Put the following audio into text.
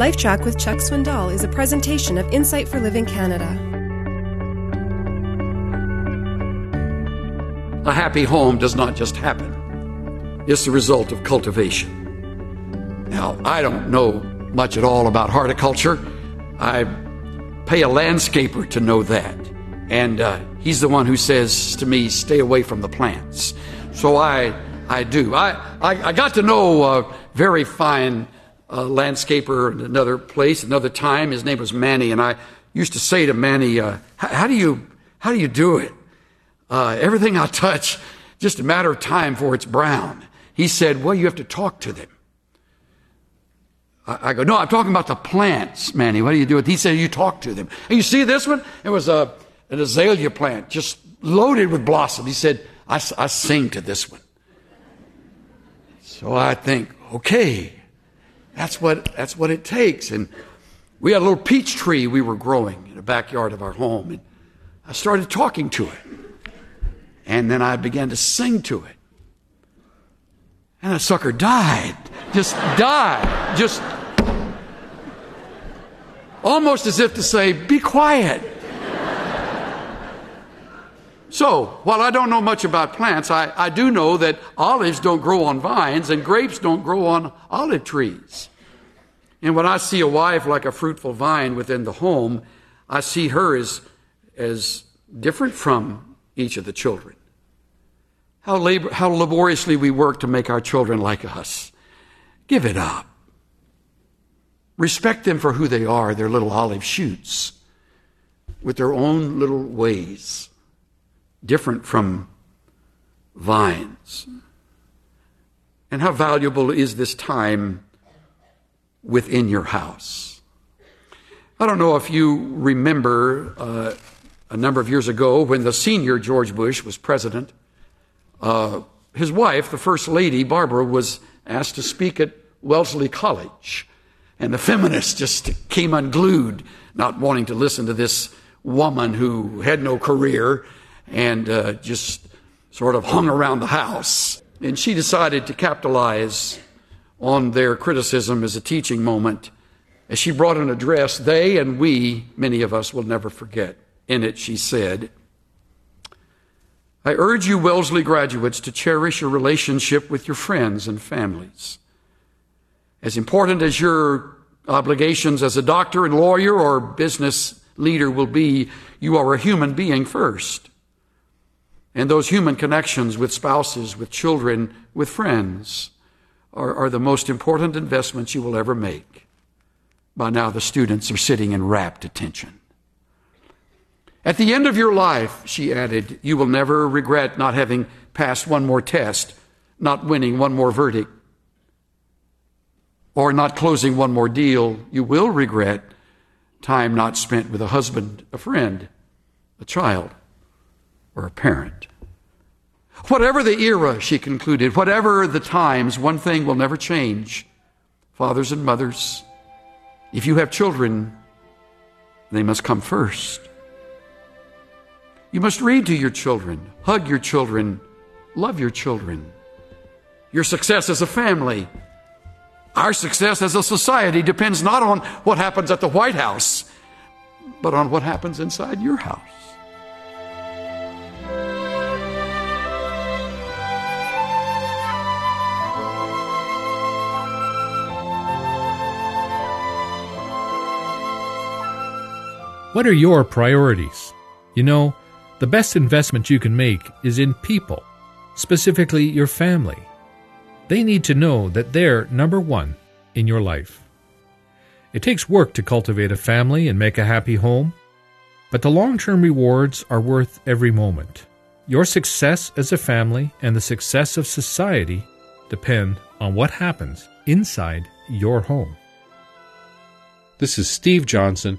LifeTrac with Chuck Swindoll is a presentation of Insight for Living Canada. A happy home does not just happen, it's the result of cultivation. Now, I don't know much at all about horticulture. I pay a landscaper to know that. And uh, he's the one who says to me, stay away from the plants. So I, I do. I, I, I got to know a very fine uh, landscaper in another place, another time. His name was Manny, and I used to say to Manny, uh, "How do you how do you do it? Uh, everything I touch, just a matter of time before it's brown." He said, "Well, you have to talk to them." I, I go, "No, I'm talking about the plants, Manny. What do you do?" With? He said, "You talk to them." And you see this one? It was a an azalea plant, just loaded with blossom. He said, I, I sing to this one. So I think, okay, that's what, that's what it takes. And we had a little peach tree we were growing in the backyard of our home. And I started talking to it. And then I began to sing to it. And that sucker died. Just died. Just almost as if to say, be quiet. So, while I don't know much about plants, I, I do know that olives don't grow on vines and grapes don't grow on olive trees. And when I see a wife like a fruitful vine within the home, I see her as, as different from each of the children. How, labor, how laboriously we work to make our children like us. Give it up. Respect them for who they are, their little olive shoots, with their own little ways different from vines. And how valuable is this time within your house? I don't know if you remember uh, a number of years ago when the senior George Bush was president. Uh, his wife, the first lady, Barbara, was asked to speak at Wellesley College. And the feminists just came unglued, not wanting to listen to this woman who had no career and uh, just sort of hung around the house. And she decided to capitalize on their criticism as a teaching moment as she brought an address they and we, many of us, will never forget. In it, she said, I urge you, Wellesley graduates, to cherish your relationship with your friends and families. As important as your obligations as a doctor and lawyer or business leader will be, you are a human being first. And those human connections with spouses, with children, with friends are, are the most important investments you will ever make. By now, the students are sitting in rapt attention. At the end of your life, she added, you will never regret not having passed one more test, not winning one more verdict, or not closing one more deal. You will regret time not spent with a husband, a friend, a child or a parent. Whatever the era, she concluded, whatever the times, one thing will never change. Fathers and mothers, if you have children, they must come first. You must read to your children, hug your children, love your children. Your success as a family, our success as a society depends not on what happens at the White House, but on what happens inside your house. What are your priorities? You know, the best investment you can make is in people, specifically your family. They need to know that they're number one in your life. It takes work to cultivate a family and make a happy home, but the long term rewards are worth every moment. Your success as a family and the success of society depend on what happens inside your home. This is Steve Johnson